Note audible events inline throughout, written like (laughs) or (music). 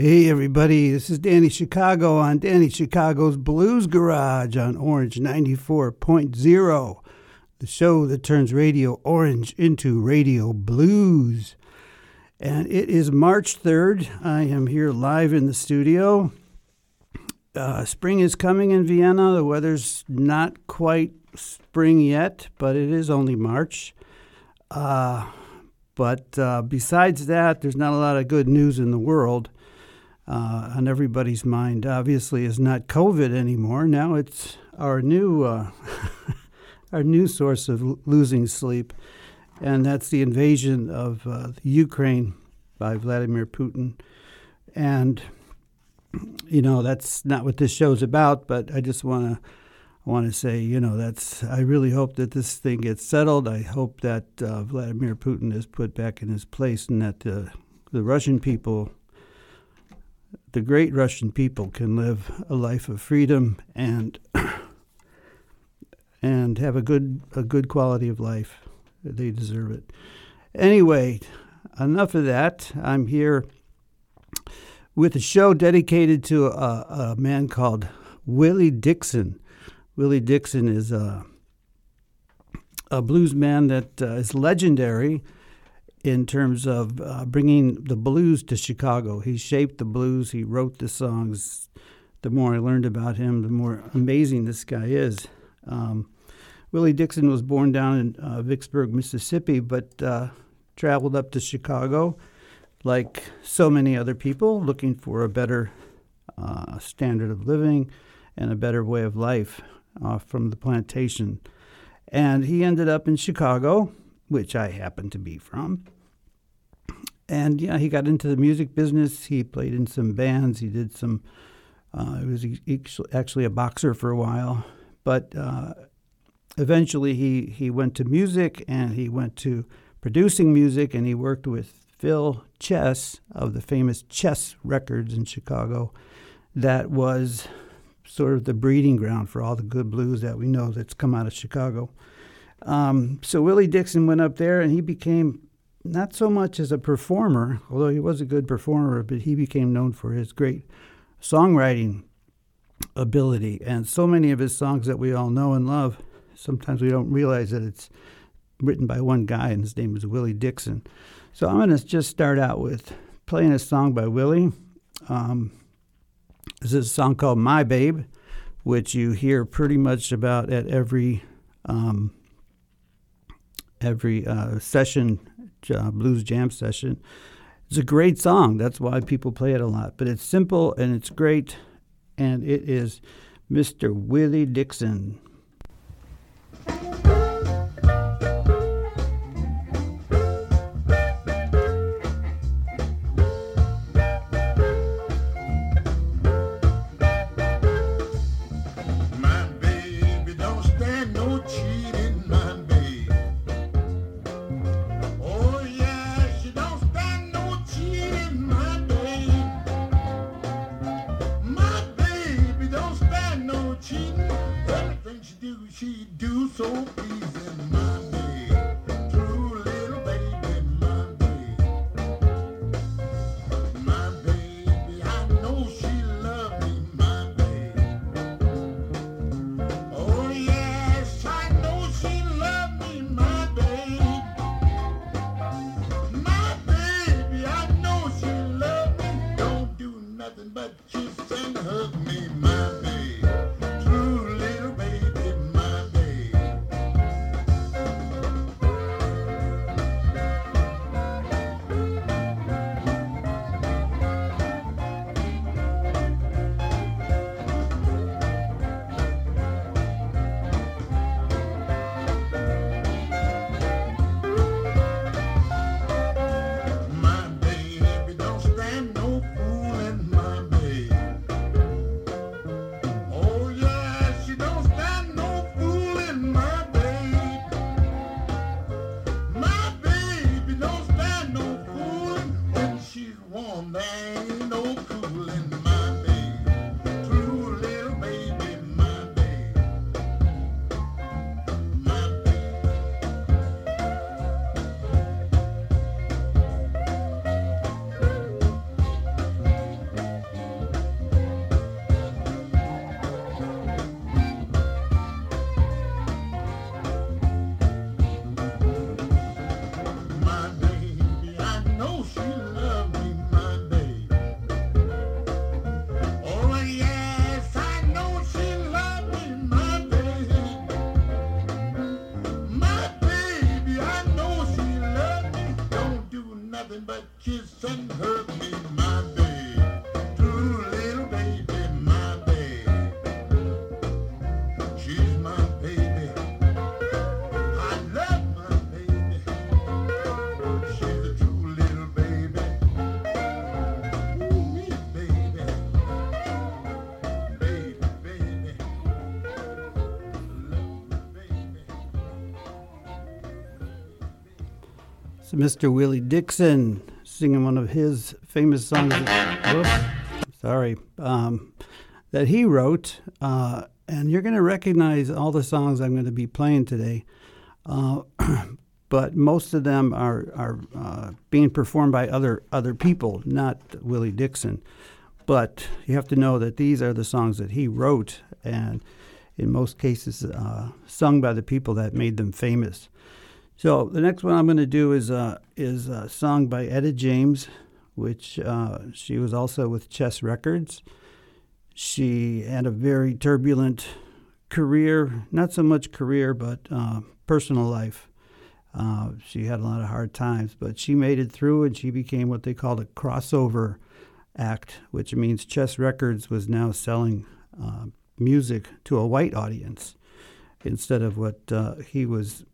Hey, everybody, this is Danny Chicago on Danny Chicago's Blues Garage on Orange 94.0, the show that turns Radio Orange into Radio Blues. And it is March 3rd. I am here live in the studio. Uh, spring is coming in Vienna. The weather's not quite spring yet, but it is only March. Uh, but uh, besides that, there's not a lot of good news in the world uh, on everybody's mind, obviously, is not COVID anymore. Now it's our new uh, (laughs) our new source of l- losing sleep, and that's the invasion of uh, Ukraine by Vladimir Putin. And you know that's not what this show's about, but I just want to want to say, you know, that's I really hope that this thing gets settled. I hope that uh, Vladimir Putin is put back in his place, and that the the Russian people the great Russian people can live a life of freedom and (coughs) and have a good a good quality of life. They deserve it. Anyway, enough of that. I'm here with a show dedicated to a, a man called Willie Dixon. Willie Dixon is a a blues man that uh, is legendary in terms of uh, bringing the blues to Chicago. He shaped the blues, he wrote the songs. The more I learned about him, the more amazing this guy is. Um, Willie Dixon was born down in uh, Vicksburg, Mississippi, but uh, traveled up to Chicago like so many other people, looking for a better uh, standard of living and a better way of life uh, from the plantation. And he ended up in Chicago which I happen to be from. And yeah, he got into the music business. He played in some bands. He did some. Uh, he was actually a boxer for a while, but uh, eventually he he went to music and he went to producing music and he worked with Phil Chess of the famous Chess Records in Chicago. That was sort of the breeding ground for all the good blues that we know that's come out of Chicago. Um, so Willie Dixon went up there and he became not so much as a performer, although he was a good performer, but he became known for his great songwriting ability. And so many of his songs that we all know and love, sometimes we don't realize that it's written by one guy, and his name is Willie Dixon. So I'm going to just start out with playing a song by Willie. Um, this is a song called My Babe, which you hear pretty much about at every um, every uh, session, uh, blues jam session. It's a great song. That's why people play it a lot. But it's simple and it's great, and it is Mr. Willie Dixon. It's Mr. Willie Dixon singing one of his famous songs. Whoops, sorry, um, that he wrote. Uh, and you're going to recognize all the songs I'm going to be playing today. Uh, (clears throat) but most of them are are uh, being performed by other other people, not Willie Dixon. But you have to know that these are the songs that he wrote, and in most cases, uh, sung by the people that made them famous. So the next one I'm going to do is uh, is a song by Etta James, which uh, she was also with Chess Records. She had a very turbulent career, not so much career, but uh, personal life. Uh, she had a lot of hard times, but she made it through and she became what they called a crossover act, which means Chess Records was now selling uh, music to a white audience instead of what uh, he was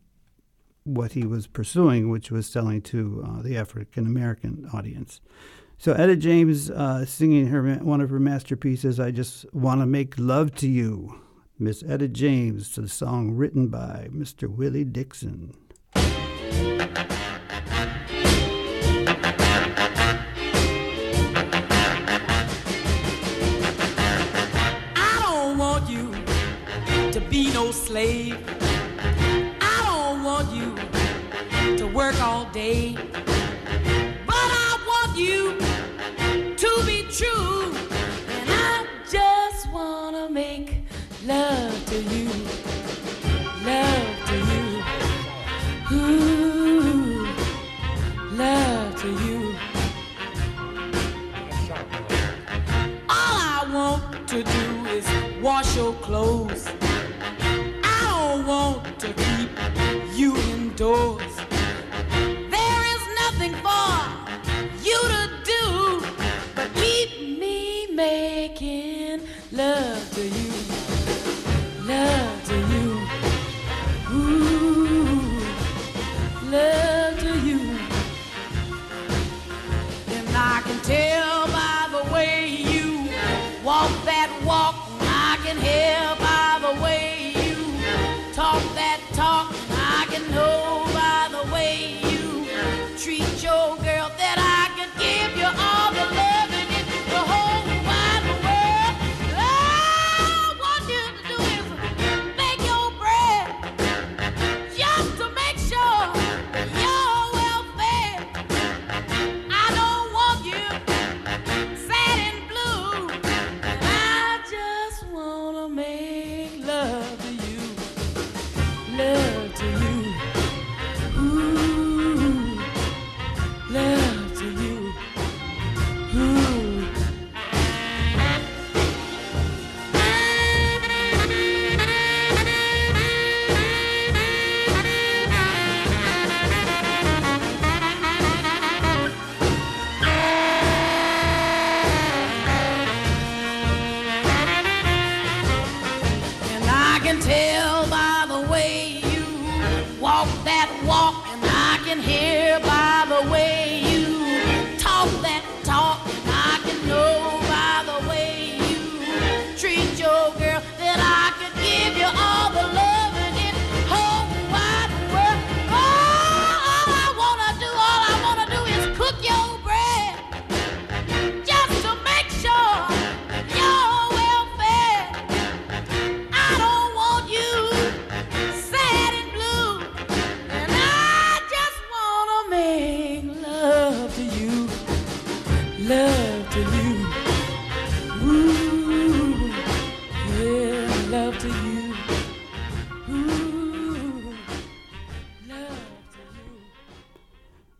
what he was pursuing, which was selling to uh, the African American audience. So Etta James uh, singing her one of her masterpieces, "I Just Want to Make Love to You." Miss Etta James, to the song written by Mr. Willie Dixon. I don't want you to be no slave. Work all day, but I want you to be true. And I just wanna make love to you, love to you, ooh, love to you. All I want to do is wash your clothes I want to keep you indoors.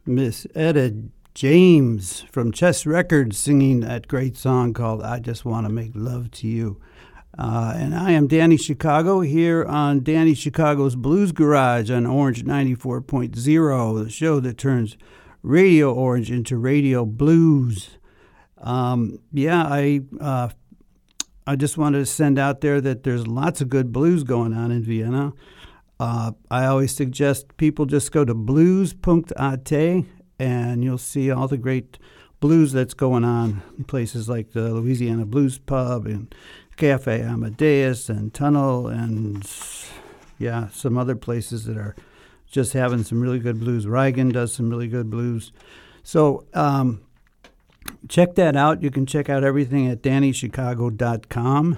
Miss Etta James from Chess Records singing that great song called I Just Want to Make Love to You. Uh, and I am Danny Chicago here on Danny Chicago's Blues Garage on Orange 94.0, the show that turns Radio Orange into Radio Blues. Um, yeah, I uh, I just wanted to send out there that there's lots of good blues going on in Vienna. Uh, I always suggest people just go to blues.at and you'll see all the great blues that's going on in places like the Louisiana Blues Pub and Cafe Amadeus and Tunnel and yeah, some other places that are just having some really good blues. Reigen does some really good blues. So um, check that out. You can check out everything at DannyChicago.com.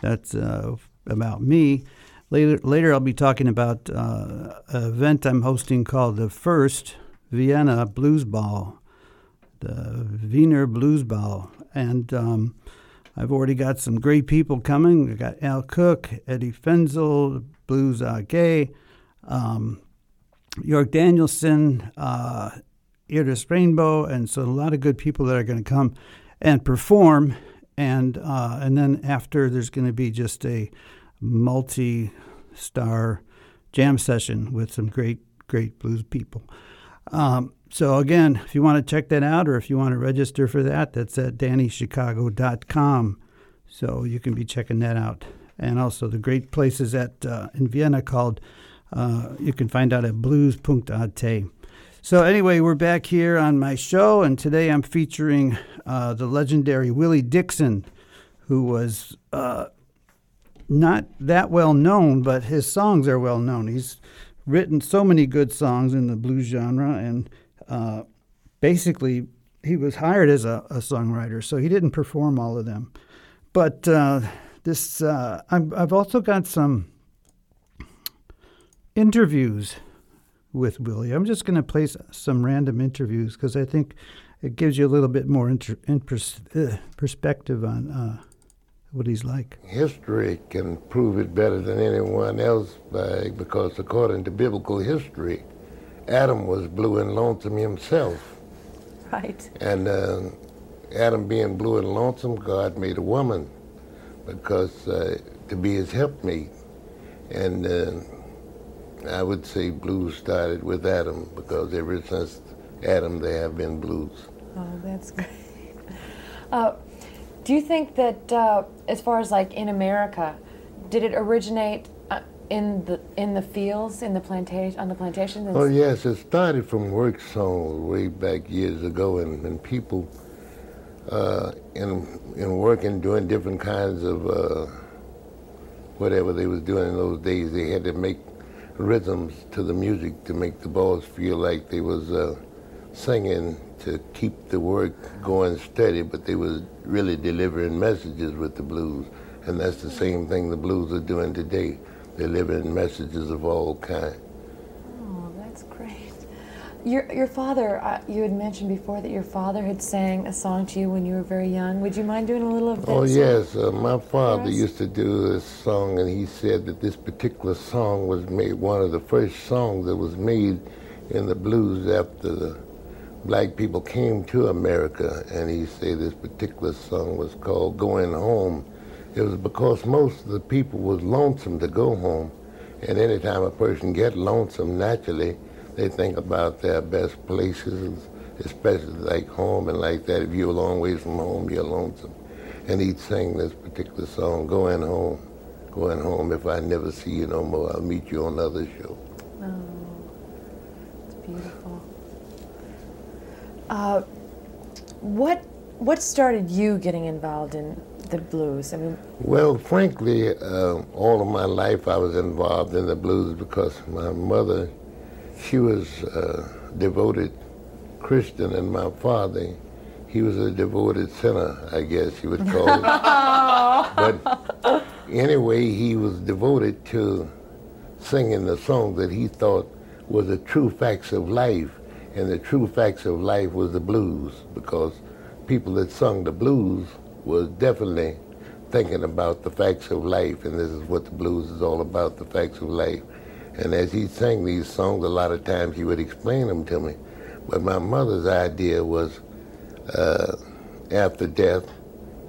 That's uh, about me. Later, later I'll be talking about uh, an event I'm hosting called the First Vienna Blues Ball, the Wiener Blues Ball, and um, I've already got some great people coming. I've got Al Cook, Eddie Fenzel, Blues AG, um, York Danielson, uh, Iris Rainbow, and so a lot of good people that are going to come and perform. And uh, and then after, there's going to be just a multi-star jam session with some great great blues people. Um, so again, if you want to check that out or if you want to register for that, that's at DannyChicago.com. So you can be checking that out. And also the great places at uh, in Vienna called uh, you can find out at blues.at. So anyway, we're back here on my show, and today I'm featuring uh, the legendary Willie Dixon, who was uh, not that well known, but his songs are well known. He's written so many good songs in the blues genre, and uh, basically he was hired as a, a, songwriter, so he didn't perform all of them. But uh, this, uh, i have also got some interviews with Willie. I'm just going to play some random interviews because I think it gives you a little bit more inter- in pers- uh, perspective on uh, what he's like. History can prove it better than anyone else by, because according to biblical history, Adam was blue and lonesome himself. Right. And uh, Adam being blue and lonesome, God made a woman because uh, to be his helpmate. And uh, I would say blues started with Adam because ever since Adam there have been blues. Oh, that's (laughs) great. Uh, do you think that uh, as far as like in America, did it originate in the in the fields in the plantation on the plantation? Oh yes, it started from work songs way back years ago, and, and people uh, in in working doing different kinds of uh, whatever they was doing in those days, they had to make rhythms to the music to make the boys feel like they was uh, singing to keep the work going steady, but they was really delivering messages with the blues, and that's the same thing the blues are doing today They're delivering messages of all kinds. Oh, that's great. Your, your father, uh, you had mentioned before that your father had sang a song to you when you were very young. Would you mind doing a little of that? Oh, yes. Uh, my father used to do this song, and he said that this particular song was made one of the first songs that was made in the blues after the black people came to America. And he said this particular song was called Going Home it was because most of the people was lonesome to go home. And anytime a person get lonesome, naturally, they think about their best places, especially like home and like that. If you're a long ways from home, you're lonesome. And he'd sing this particular song, Going Home, Going Home. If I never see you no more, I'll meet you on another show. Oh, it's beautiful. Uh, what, what started you getting involved in the blues? I mean, well, frankly, uh, all of my life I was involved in the blues because my mother, she was a devoted Christian, and my father, he was a devoted sinner, I guess you would call it. (laughs) but anyway, he was devoted to singing the song that he thought was the true facts of life, and the true facts of life was the blues because people that sung the blues was definitely thinking about the facts of life, and this is what the blues is all about, the facts of life. And as he sang these songs, a lot of times he would explain them to me. But my mother's idea was uh, after death,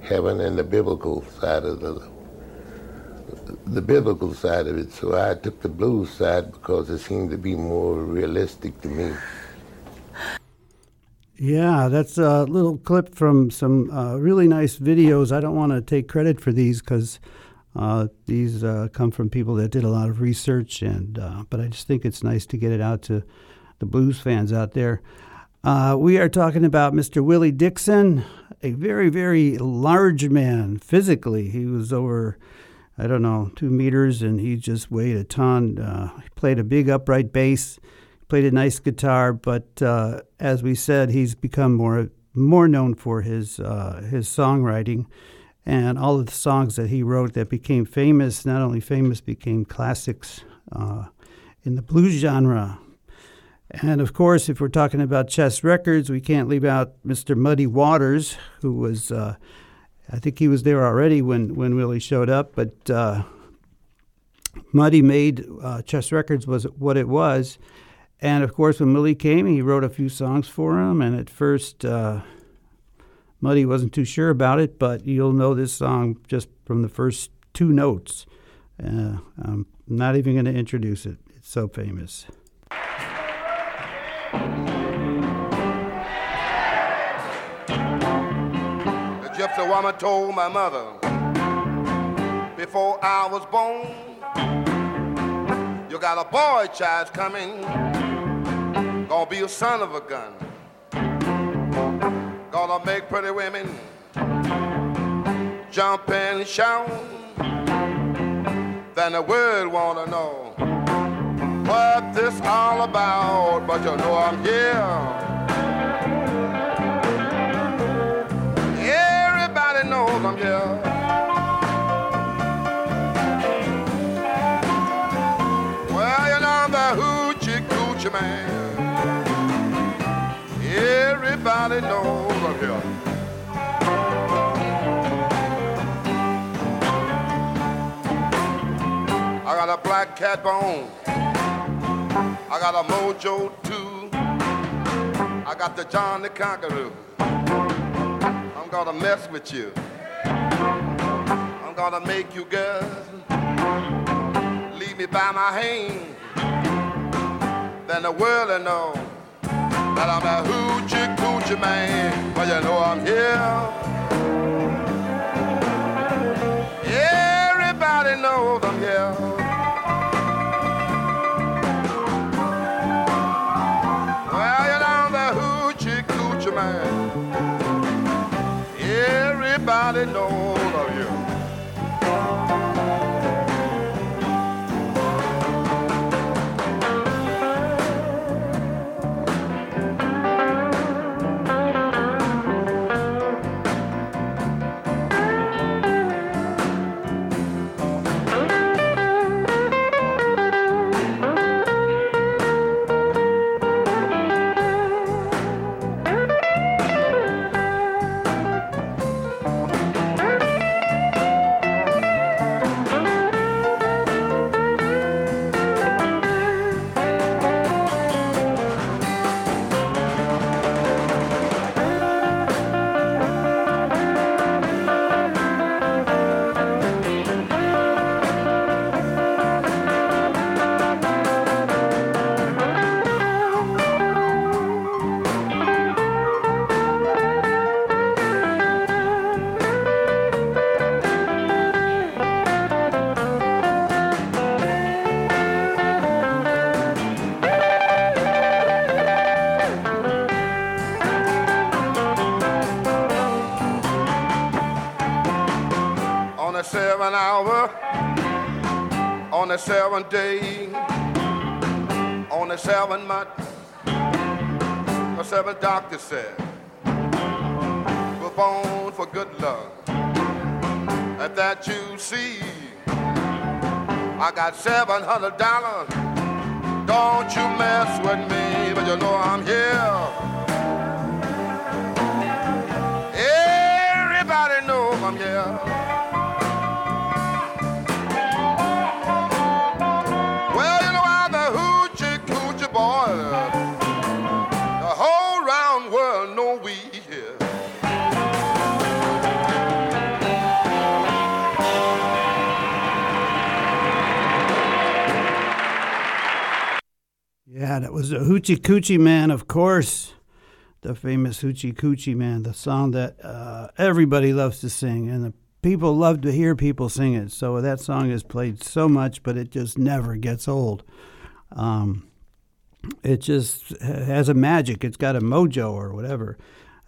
heaven and the biblical side of the the biblical side of it. So I took the blues side because it seemed to be more realistic to me. Yeah, that's a little clip from some uh, really nice videos. I don't want to take credit for these because uh, these uh, come from people that did a lot of research, and uh, but I just think it's nice to get it out to the blues fans out there. Uh, we are talking about Mr. Willie Dixon, a very, very large man physically. He was over I don't know, two meters, and he just weighed a ton. Uh, he played a big upright bass, played a nice guitar, but uh, as we said, he's become more more known for his uh, his songwriting and all of the songs that he wrote that became famous. Not only famous, became classics uh, in the blues genre. And of course, if we're talking about Chess Records, we can't leave out Mr. Muddy Waters, who was, uh, I think he was there already when, when Willie showed up, but uh, Muddy made uh, Chess Records was what it was. And of course, when Willie came, he wrote a few songs for him. And at first, uh, Muddy wasn't too sure about it, but you'll know this song just from the first two notes. Uh, I'm not even going to introduce it, it's so famous. The gypsy woman told my mother before I was born, you got a boy child coming, gonna be a son of a gun, gonna make pretty women jump and shout. Then the world wanna know what this all about, but you know I'm here. Everybody knows I'm here. Well, you know I'm the hoochie coochie man. Everybody knows I'm here. I got a black cat bone. I got a mojo too. I got the John the Conqueror. I'm gonna mess with you. I'm gonna make you girls leave me by my hand. Then the world will know that I'm a hoochie coochie man. Well, you know I'm here. Everybody knows I'm here. Seven said we're born for good luck. And that you see, I got seven hundred dollars. Don't you mess with me, but you know I'm here. Everybody knows I'm here. That was the Hoochie Coochie Man, of course. The famous Hoochie Coochie Man, the song that uh, everybody loves to sing, and the people love to hear people sing it. So that song is played so much, but it just never gets old. Um, it just has a magic. It's got a mojo or whatever.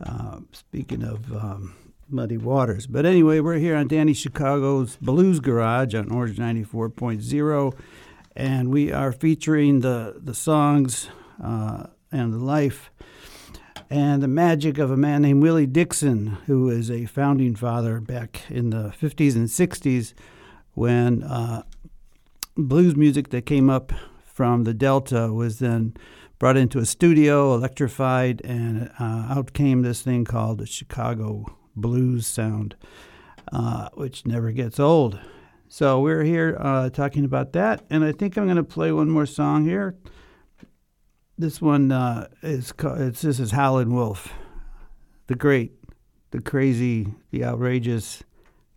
Uh, speaking of um, Muddy Waters. But anyway, we're here on Danny Chicago's Blues Garage on Orange 94.0, and we are featuring the, the songs uh, and the life and the magic of a man named Willie Dixon, who is a founding father back in the 50s and 60s when uh, blues music that came up from the Delta was then brought into a studio, electrified, and uh, out came this thing called the Chicago blues sound, uh, which never gets old. So we're here uh, talking about that, and I think I'm going to play one more song here. This one uh, is it's, this is Howlin' Wolf, the great, the crazy, the outrageous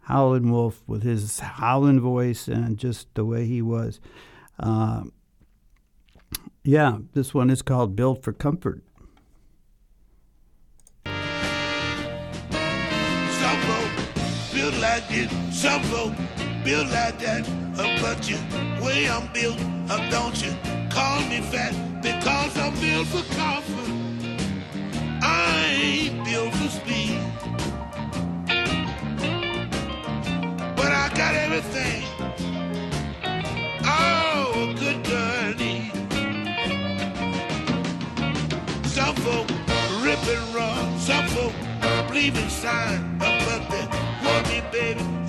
Howlin' Wolf with his howling voice and just the way he was. Uh, yeah, this one is called Built for Comfort. Like this, some folk build like that. Uh, but you, way I'm built, uh, don't you call me fat because I'm built for comfort. I ain't built for speed. But I got everything. Oh, a good girl. Some folk rip and run, some folk believe in sign. But they want me,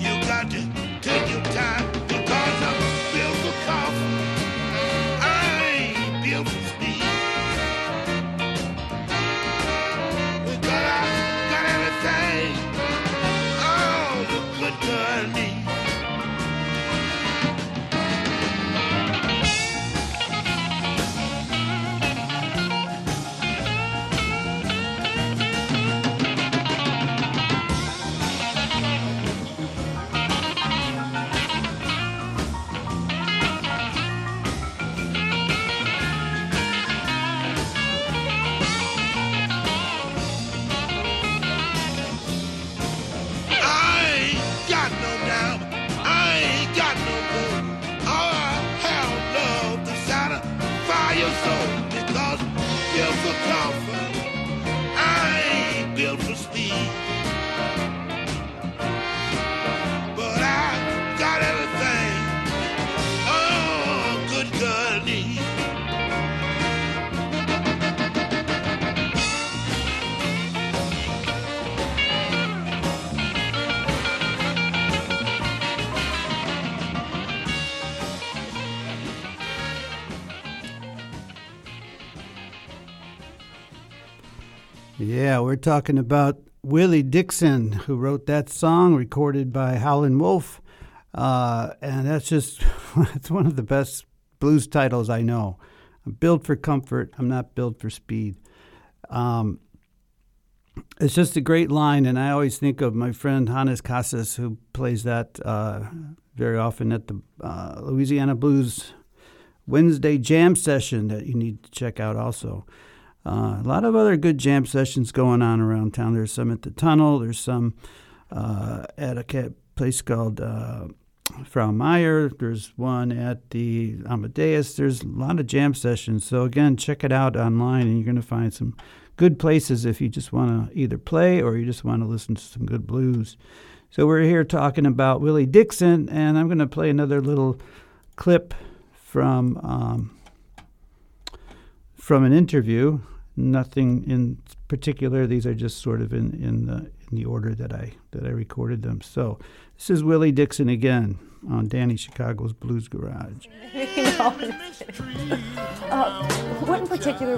talking about Willie Dixon, who wrote that song, recorded by Howlin' Wolf. Uh, and that's just, (laughs) it's one of the best blues titles I know. I'm built for comfort, I'm not built for speed. Um, it's just a great line, and I always think of my friend Hannes Casas, who plays that uh, very often at the uh, Louisiana Blues Wednesday jam session that you need to check out also. Uh, a lot of other good jam sessions going on around town. There's some at the Tunnel. There's some uh, at a place called uh, Frau Meyer. There's one at the Amadeus. There's a lot of jam sessions. So again, check it out online, and you're going to find some good places if you just want to either play or you just want to listen to some good blues. So we're here talking about Willie Dixon, and I'm going to play another little clip from um, from an interview. Nothing in particular. These are just sort of in, in the in the order that I that I recorded them. So this is Willie Dixon again on Danny Chicago's Blues Garage. (laughs) Uh, what in particular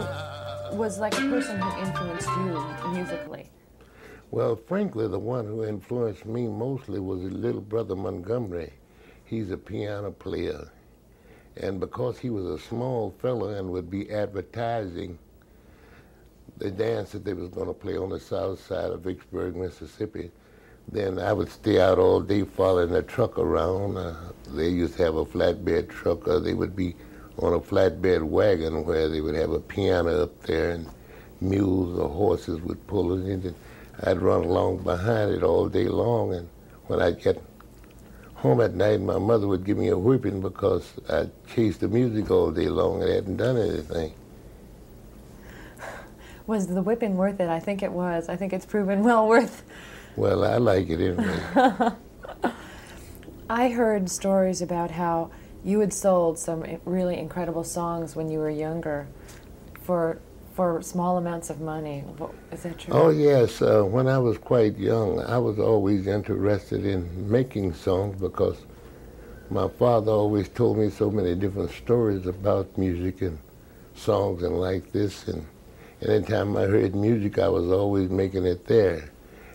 was like a person who influenced you musically? Well, frankly, the one who influenced me mostly was his little brother Montgomery. He's a piano player. And because he was a small fellow and would be advertising the dance that they was going to play on the south side of Vicksburg, Mississippi, then I would stay out all day following the truck around. Uh, they used to have a flatbed truck, or they would be on a flatbed wagon where they would have a piano up there and mules or horses would pull it in. And I'd run along behind it all day long, and when I'd get home at night, my mother would give me a whipping because I chased the music all day long and hadn't done anything. Was the whipping worth it? I think it was. I think it's proven well worth Well, I like it anyway. (laughs) I heard stories about how you had sold some really incredible songs when you were younger for for small amounts of money. Is that true? oh, yes. Uh, when I was quite young, I was always interested in making songs because my father always told me so many different stories about music and songs and like this. And anytime I heard music, I was always making it there.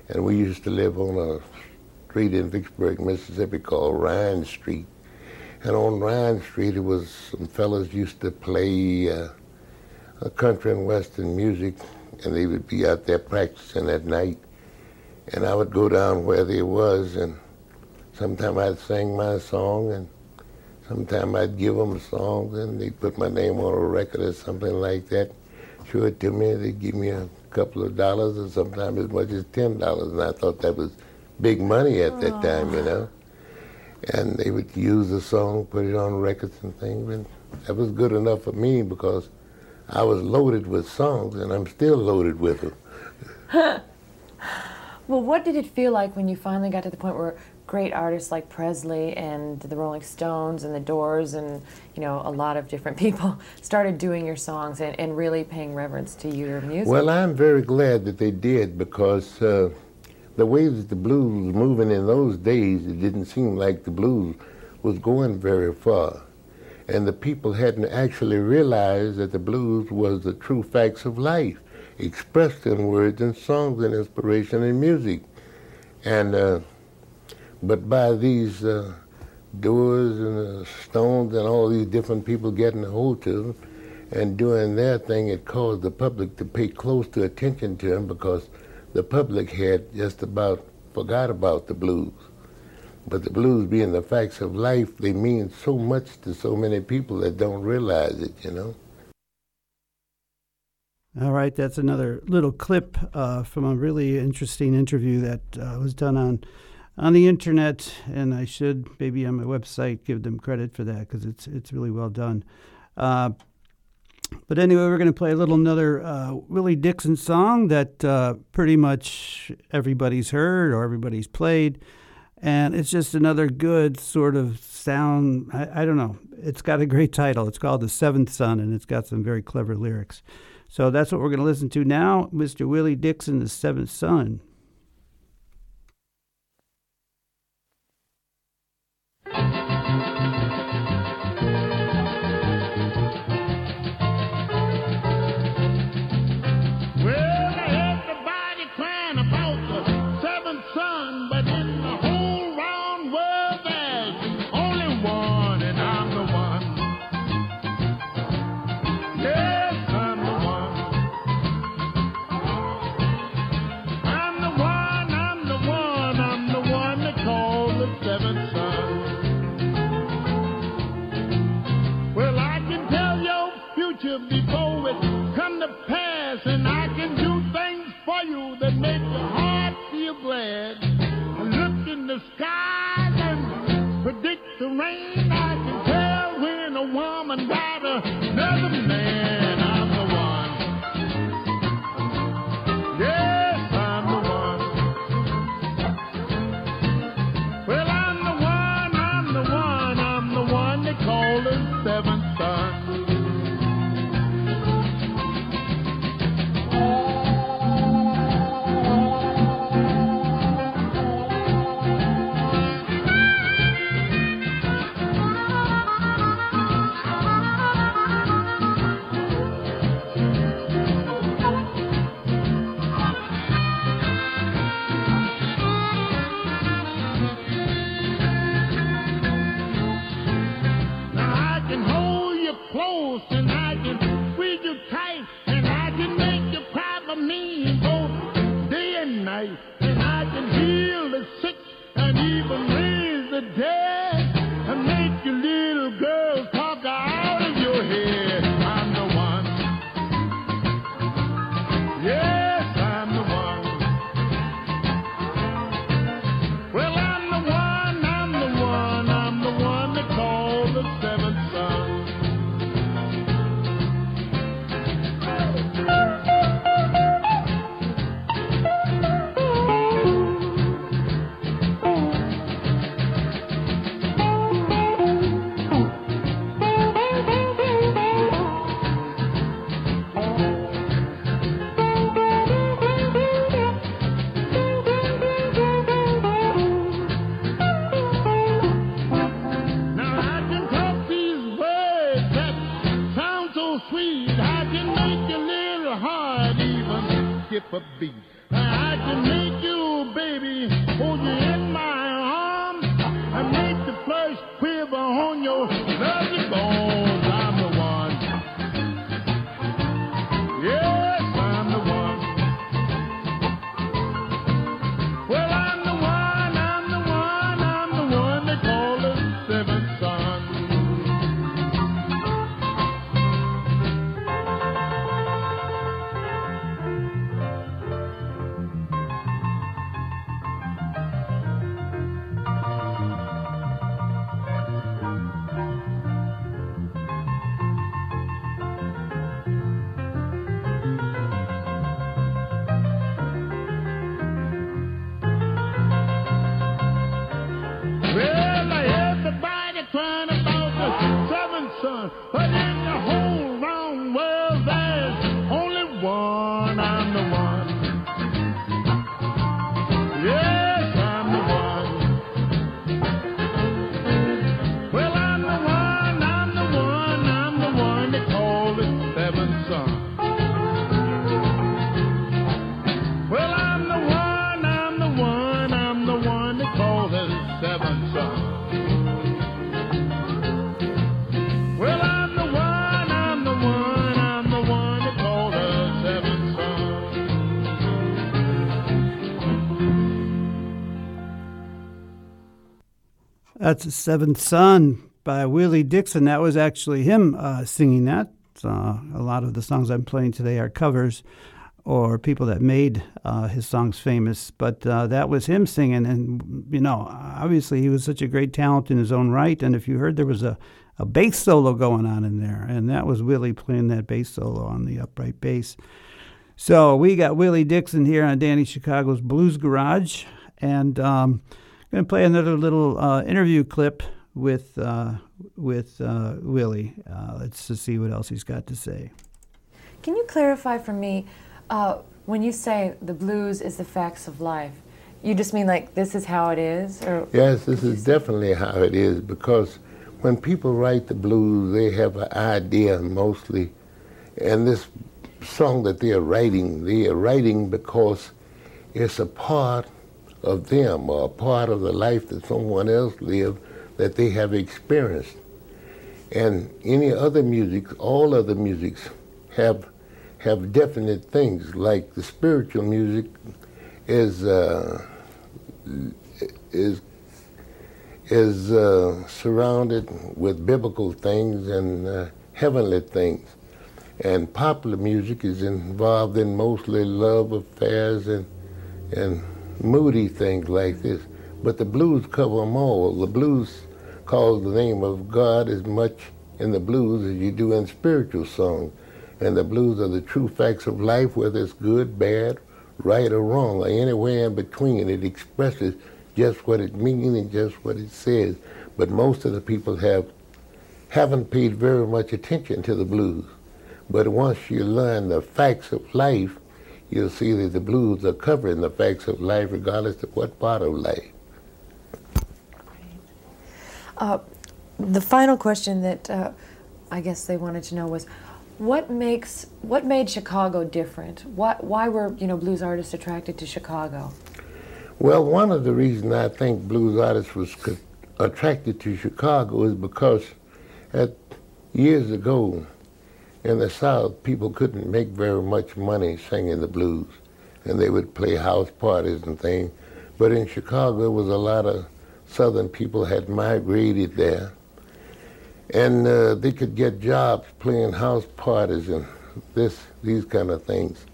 And we used to live on a street in Vicksburg, Mississippi called Ryan Street. And on Ryan Street, it was some fellas used to play uh, country and western music, and they would be out there practicing at night. And I would go down where they was, and sometime I'd sing my song, and sometime I'd give them a song, and they'd put my name on a record or something like that. Show it to me, they'd give me a couple of dollars, or sometimes as much as ten dollars, and I thought that was big money at that oh. time, you know. And they would use the song, put it on records and things, and that was good enough for me because I was loaded with songs, and I'm still loaded with them. (laughs) Well, what did it feel like when you finally got to the point where great artists like Presley and the Rolling Stones and the Doors and you know a lot of different (laughs) people started doing your songs and, and really paying reverence to your music? Well, I'm very glad that they did because uh, the way that the blues was moving in those days, it didn't seem like the blues was going very far. And the people hadn't actually realized that the blues was the true facts of life, expressed in words and songs and inspiration and music. And uh, but by these uh, Doors and Stones and all these different people getting a hold to them and doing their thing, it caused the public to pay close to attention to them because the public had just about forgot about the blues. But the blues being the facts of life, they mean so much to so many people that don't realize it, you know. All right, that's another little clip uh, from a really interesting interview that uh, was done on on the internet, and I should maybe on my website give them credit for that because it's it's really well done. Uh, but anyway, we're going to play a little another uh, Willie Dixon song that uh, pretty much everybody's heard or everybody's played, and it's just another good sort of sound. I, I don't know. It's got a great title. It's called The Seventh Son, and it's got some very clever lyrics. So that's what we're going to listen to now, Mr. Willie Dixon, The Seventh Son. The skies and predict the rain. The Seventh Son by Willie Dixon. That was actually him uh, singing that. Uh, a lot of the songs I'm playing today are covers or people that made uh, his songs famous. But uh, that was him singing. And, you know, obviously he was such a great talent in his own right. And if you heard, there was a, a bass solo going on in there. And that was Willie playing that bass solo on the upright bass. So we got Willie Dixon here on Danny Chicago's Blues Garage. And um, going to play another little uh, interview clip with uh, with uh, Willie. Uh, let's just see what else he's got to say. Can you clarify for me uh, when you say the blues is the facts of life? You just mean like this is how it is, or Yes, this is definitely how it is because when people write the blues, they have an idea mostly. And this song that they're writing, they are writing because it's a part of them or a part of the life that someone else lived that they have experienced. And any other music, all other musics have have definite things like the spiritual music is uh, is is uh, surrounded with biblical things and uh, heavenly things. And popular music is involved in mostly love affairs and, and moody things like this. But the blues cover them all. The blues calls the name of God as much in the blues as you do in spiritual songs. And the blues are the true facts of life, whether it's good, bad, right or wrong, or anywhere in between. It expresses just what it means and just what it says. But most of the people have haven't paid very much attention to the blues. But once you learn the facts of life, you'll see that the blues are covering the facts of life regardless of what part of life. Uh, the final question that uh, I guess they wanted to know was, what makes what made Chicago different? What why were you know blues artists attracted to Chicago? Well, one of the reasons I think blues artists was attracted to Chicago is because at years ago in the South, people couldn't make very much money singing the blues, and they would play house parties and things. But in Chicago, there was a lot of Southern people had migrated there, and uh, they could get jobs playing house parties and this these kind of things.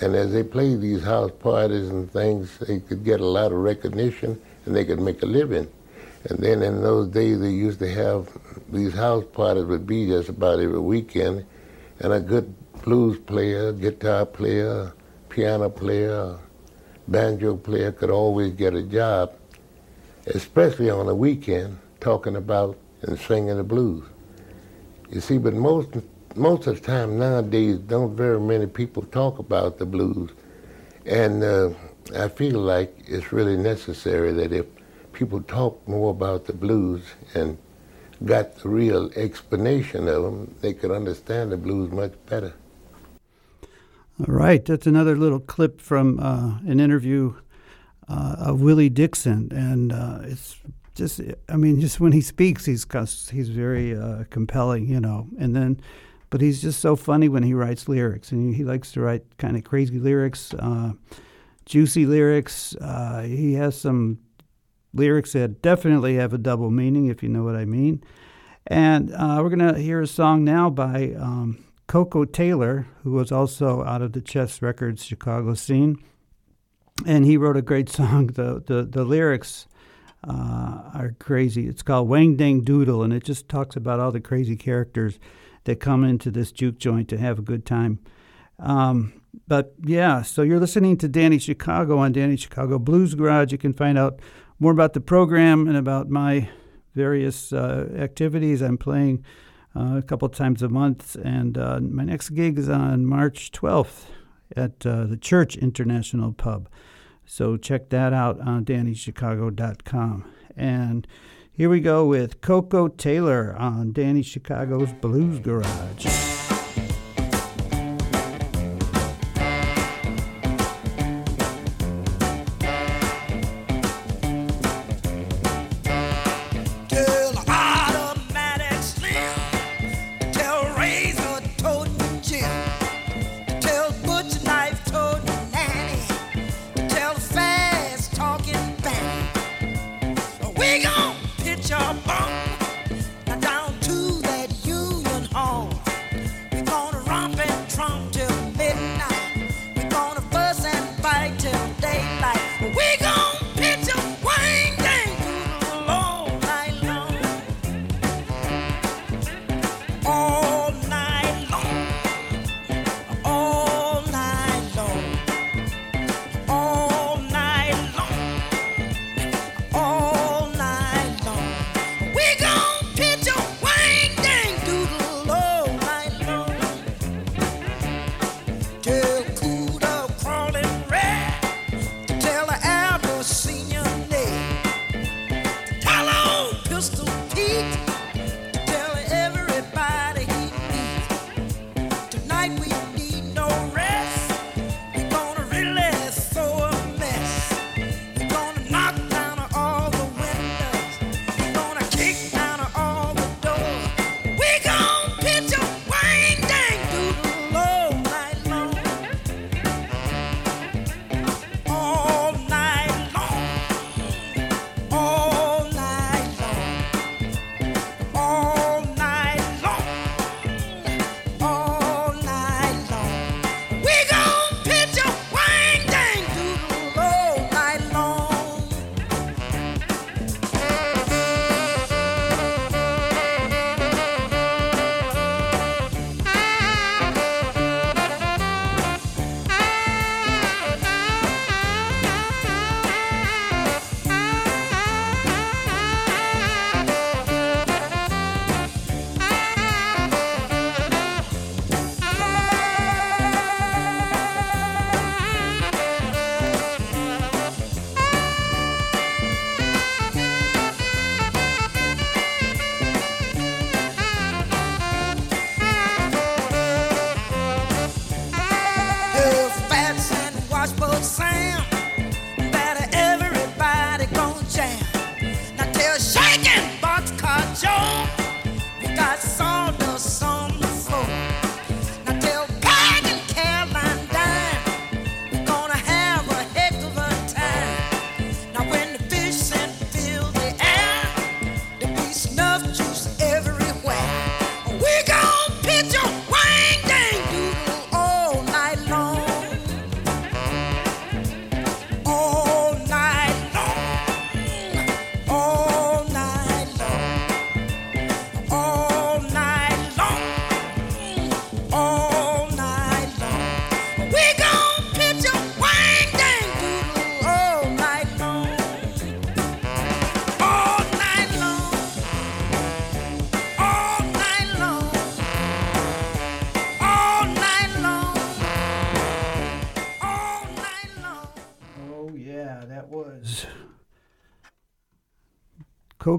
And as they played these house parties and things, they could get a lot of recognition and they could make a living. And then in those days, they used to have these house parties would be just about every weekend, and a good blues player, guitar player, piano player, banjo player could always get a job, especially on a weekend, talking about and singing the blues. You see, but most most of the time nowadays, don't very many people talk about the blues, and uh, I feel like it's really necessary that if people talk more about the blues and got the real explanation of them, they could understand the blues much better. All right, that's another little clip from uh, an interview uh, of Willie Dixon, and uh, it's just, I mean, just when he speaks, he's he's very uh, compelling, you know, and then, but he's just so funny when he writes lyrics, and he, likes to write kind of crazy lyrics, uh, juicy lyrics. Uh, he has some lyrics that definitely have a double meaning, if you know what I mean. And uh, we're gonna hear a song now by. Um, Koko Taylor, who was also out of the Chess Records Chicago scene, and he wrote a great (laughs) song. The the, the lyrics uh, are crazy. It's called Wang Dang Doodle, and it just talks about all the crazy characters that come into this juke joint to have a good time. Um, but yeah, so you're listening to Danny Chicago on Danny Chicago Blues Garage. You can find out more about the program and about my various uh, activities. I'm playing uh, a couple times a month. And uh, my next gig is on March 12th at uh, the Church International Pub. So check that out on DannyChicago.com. And here we go with Koko Taylor on Danny Chicago's Blues Garage.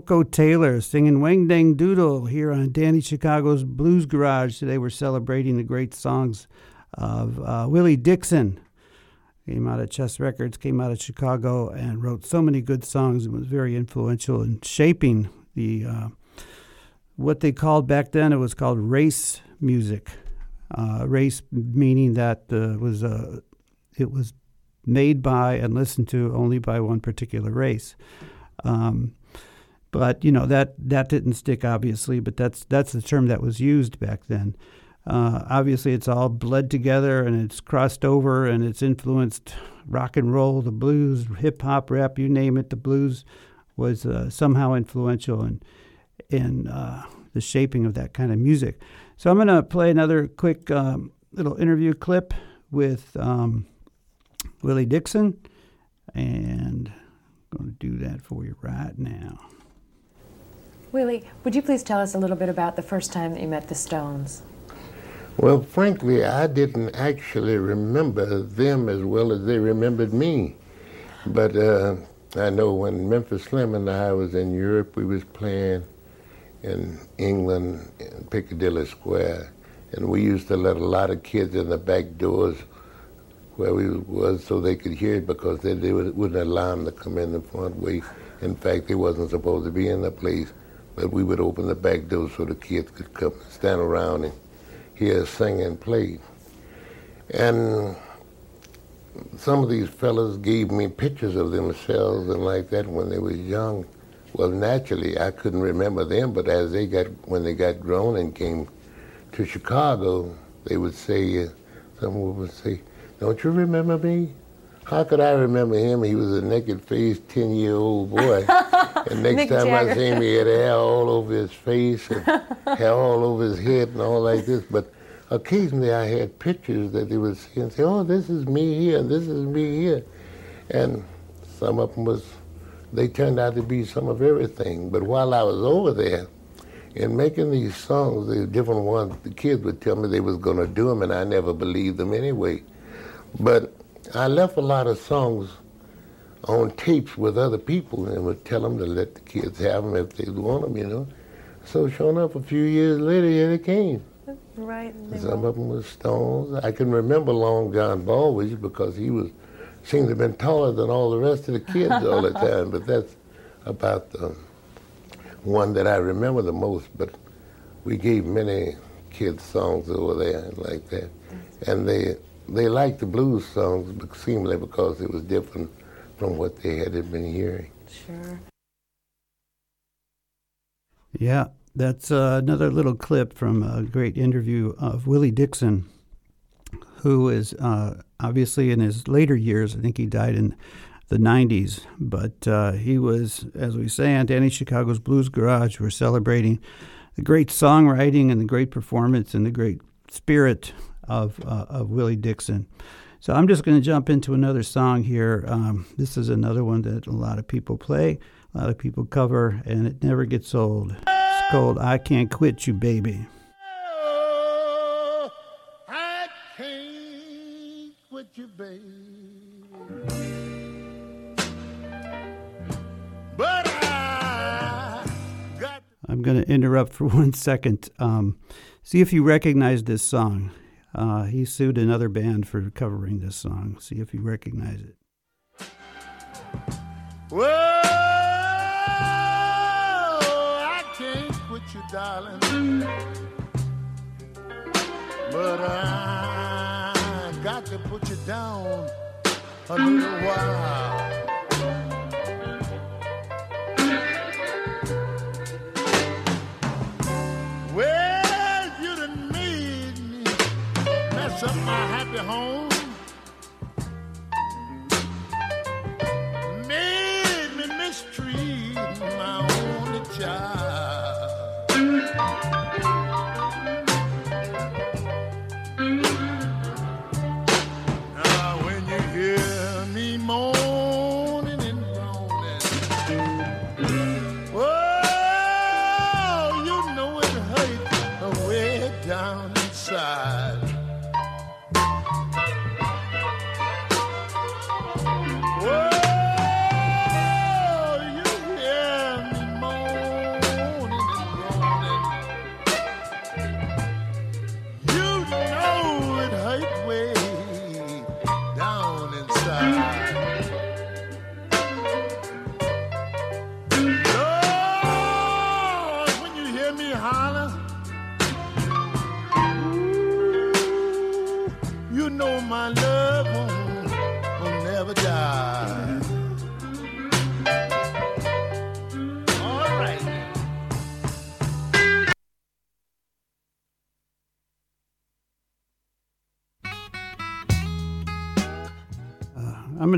Koko Taylor singing Wang Dang Doodle here on Danny Chicago's Blues Garage. Today we're celebrating the great songs of uh, Willie Dixon. Came out of Chess Records, came out of Chicago, and wrote so many good songs and was very influential in shaping the uh, what they called back then. It was called race music. Uh, race meaning that uh, was uh, it was made by and listened to only by one particular race. Um, but you know that that didn't stick, obviously. But that's that's the term that was used back then. Uh, obviously, it's all bled together and it's crossed over and it's influenced rock and roll, the blues, hip hop, rap, you name it. The blues was uh, somehow influential in in uh, the shaping of that kind of music. So I'm going to play another quick um, little interview clip with um, Willie Dixon, and I'm going to do that for you right now. Willie, would you please tell us a little bit about the first time that you met the Stones? Well, frankly, I didn't actually remember them as well as they remembered me. But uh, I know when Memphis Slim and I was in Europe, we was playing in England, in Piccadilly Square, and we used to let a lot of kids in the back doors where we was so they could hear it because they, they wouldn't allow them to come in the front way. In fact, they wasn't supposed to be in the place, but we would open the back door so the kids could come and stand around and hear us sing and play. And some of these fellas gave me pictures of themselves and like that when they was young. Well, naturally, I couldn't remember them, but as they got, when they got grown and came to Chicago, they would say, uh, someone would say, don't you remember me? How could I remember him? He was a naked-faced, ten-year-old boy. (laughs) and next Mick time Jagger. I see him, he had hair all over his face and (laughs) hair all over his head and all like this. But occasionally I had pictures that they would see and say, oh, this is me here, and this is me here. And some of them was, they turned out to be some of everything. But while I was over there, and making these songs, the different ones, the kids would tell me they was going to do them, and I never believed them anyway. But I left a lot of songs on tapes with other people and would tell them to let the kids have them if they want them, you know. So sure enough, a few years later, here they came. Right. Some of them was Stones. I can remember Long John Baldry because he was seemed to have been taller than all the rest of the kids all the (laughs) time. But that's about the one that I remember the most. But we gave many kids songs over there like that, and they they liked the blues songs seemingly because it was different from what they had been hearing. Sure. Yeah, that's uh, another little clip from a great interview of Willie Dixon, who is uh, obviously in his later years. I think he died in the 90s, but uh, he was, as we say, on Danny Chicago's Blues Garage. We're celebrating the great songwriting and the great performance and the great spirit of, uh, of Willie Dixon. So I'm just going to jump into another song here. Um, this is another one that a lot of people play, a lot of people cover, and it never gets old. It's called I Can't Quit You, Baby. Oh, I can't quit you, baby. But I got I'm going to interrupt for (laughs) one second. Um, see if you recognize this song. Uh, he sued another band for covering this song. See if you recognize it. Whoa, I can't quit you, darling. But I got to put you down a little while. Mess up my happy home. made me mistreat my only child.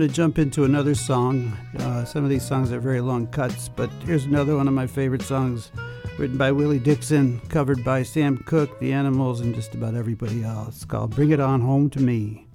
Going to jump into another song. Uh, some of these songs are very long cuts, but here's another one of my favorite songs written by Willie Dixon, covered by Sam Cooke, The Animals, and just about everybody else. It's called Bring It On Home to Me.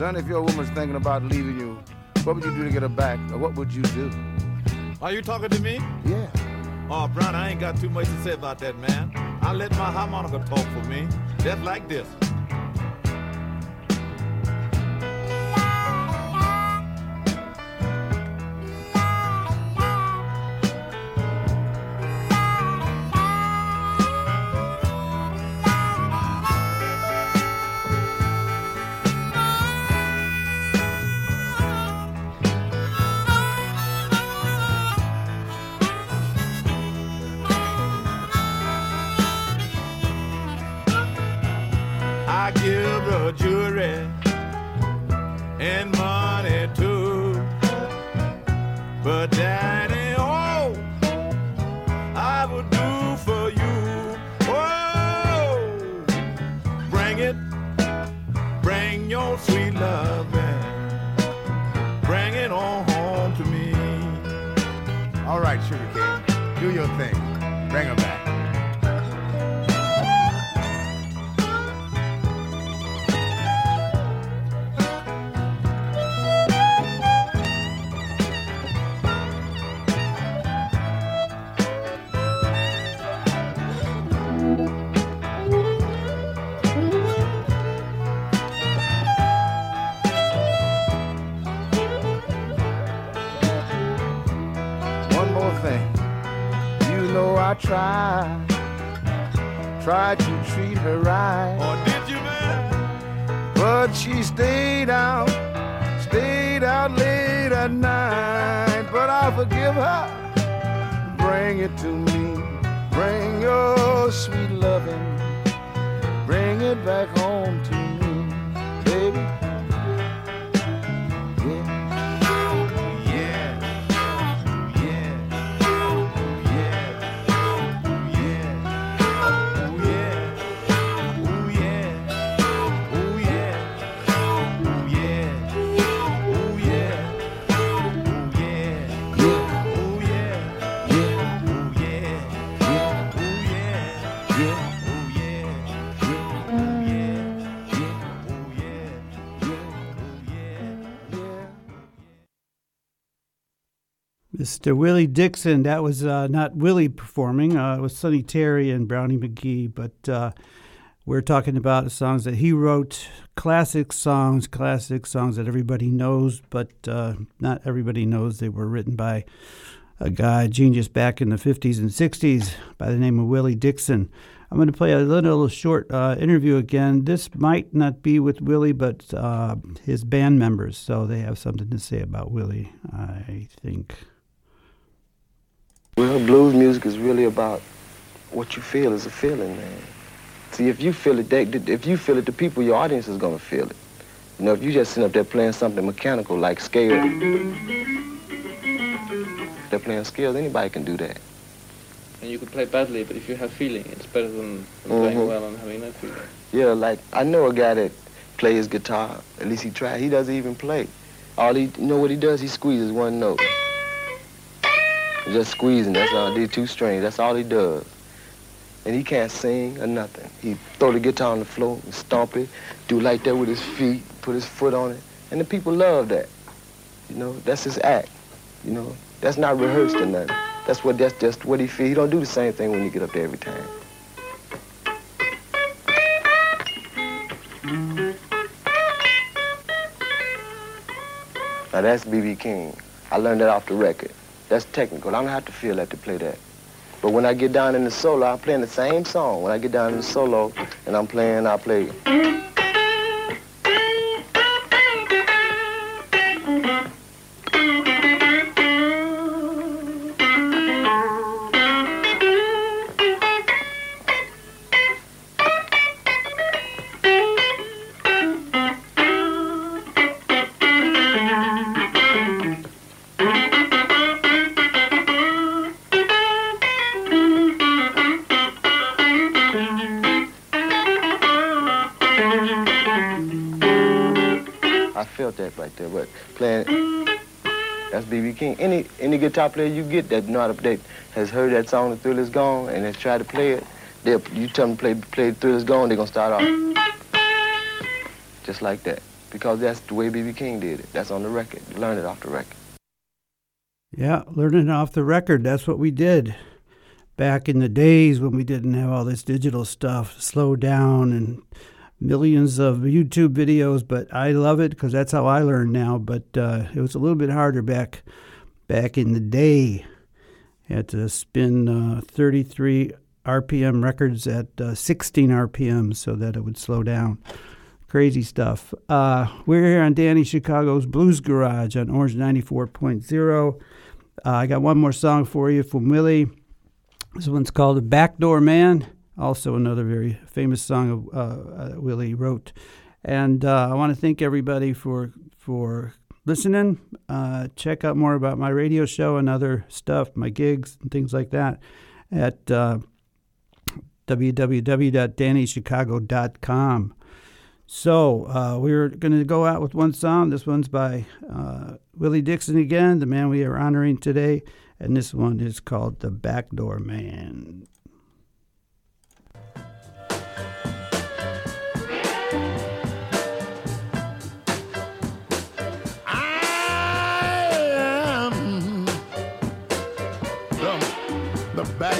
Son, if your woman's thinking about leaving you, what would you do to get her back? Or what would you do? Are you talking to me? Yeah. Oh, Brown, I ain't got too much to say about that, man. I let my harmonica talk for me, just like this. Stayed out, stayed out late at night. But I'll forgive her. Bring it to me. Bring your sweet loving. Bring it back home to me, Mr. Willie Dixon, that was uh, not Willie performing, uh, it was Sonny Terry and Brownie McGhee, but uh, we're talking about songs that he wrote, classic songs, classic songs that everybody knows, but uh, not everybody knows they were written by a guy, genius back in the 50s and 60s by the name of Willie Dixon. I'm going to play a little short uh, interview again. This might not be with Willie, but uh, his band members, so they have something to say about Willie, I think. Well, blues music is really about what you feel is a feeling, man. See, if you feel it, they, if you feel it, the people, your audience is gonna feel it. You know, if you just sit up there playing something mechanical like scales, they're playing scales, anybody can do that. And you could play badly, but if you have feeling, it's better than, than playing Mhm. well and having no feeling. Yeah, like I know a guy that plays guitar. At least he tried. He doesn't even play. All he, you know what he does? He squeezes one note. Just squeezing. That's all. These two strings. That's all he does. And he can't sing or nothing. He throw the guitar on the floor and stomp it, do like that with his feet, put his foot on it, and the people love that. You know, that's his act. You know, that's not rehearsed or nothing. That's what that's just what he feel. He don't do the same thing when you get up there every time. Now that's B.B. King. I learned that off the record. That's technical. I don't have to feel that to play that. But when I get down in the solo, I'm playing the same song. When I get down in the solo and I'm playing, I play. There. But playing, that's B.B. King. Any any guitar player you get that to play, has heard that song, The Thrill Is Gone, and has tried to play it, they'll, you tell them to play, play The Thrill Is Gone, they're going to start off just like that. Because that's the way B.B. King did it. That's on the record. Learn it off the record. Yeah, learning it off the record. That's what we did back in the days when we didn't have all this digital stuff. Slow down and millions of YouTube videos, but I love it because that's how I learn now. But uh, it was a little bit harder back back in the day. I Had to spin uh, 33 RPM records at uh, 16 RPM so that it would slow down. Crazy stuff. Uh, we're here on Danny Chicago's Blues Garage on Orange 94.0. Uh, I got one more song for you from Willie. This one's called The Backdoor Man, also another very famous song of, uh, uh, Willie wrote. And uh, I want to thank everybody for for listening. Uh, check out more about my radio show and other stuff, my gigs and things like that at uh, www.dannychicago.com. So uh, we're going to go out with one song. This one's by uh, Willie Dixon again, the man we are honoring today, and this one is called "The Backdoor Man." The back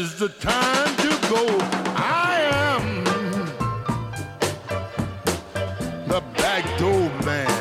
is the time to go. I am the back door man.